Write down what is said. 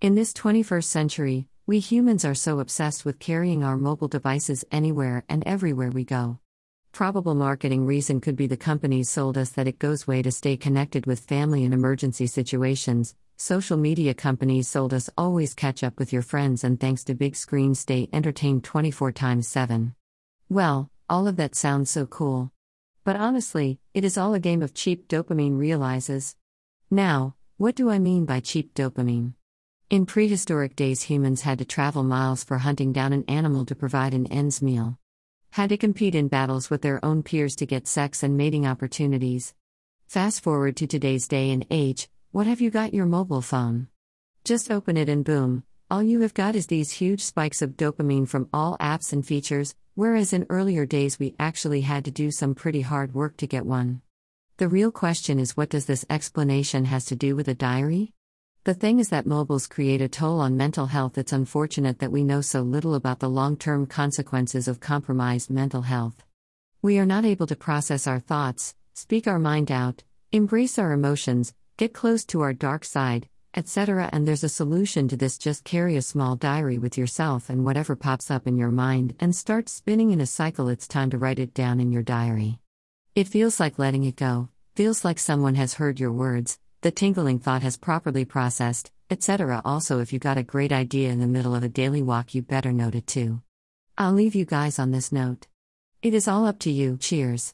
In this 21st century, we humans are so obsessed with carrying our mobile devices anywhere and everywhere we go. Probable marketing reason could be the companies sold us that it goes way to stay connected with family in emergency situations. Social media companies sold us always catch up with your friends and thanks to big screen stay entertained 24 times 7. Well, all of that sounds so cool. But honestly, it is all a game of cheap dopamine realizes. Now, what do I mean by cheap dopamine? In prehistoric days, humans had to travel miles for hunting down an animal to provide an ends meal. Had to compete in battles with their own peers to get sex and mating opportunities. Fast forward to today's day and age, what have you got your mobile phone? Just open it and boom, all you have got is these huge spikes of dopamine from all apps and features, whereas in earlier days we actually had to do some pretty hard work to get one. The real question is what does this explanation has to do with a diary? The thing is that mobiles create a toll on mental health. It's unfortunate that we know so little about the long term consequences of compromised mental health. We are not able to process our thoughts, speak our mind out, embrace our emotions, get close to our dark side, etc. And there's a solution to this just carry a small diary with yourself and whatever pops up in your mind and start spinning in a cycle. It's time to write it down in your diary. It feels like letting it go, feels like someone has heard your words, the tingling thought has properly processed, etc. Also, if you got a great idea in the middle of a daily walk, you better note it too. I'll leave you guys on this note. It is all up to you. Cheers.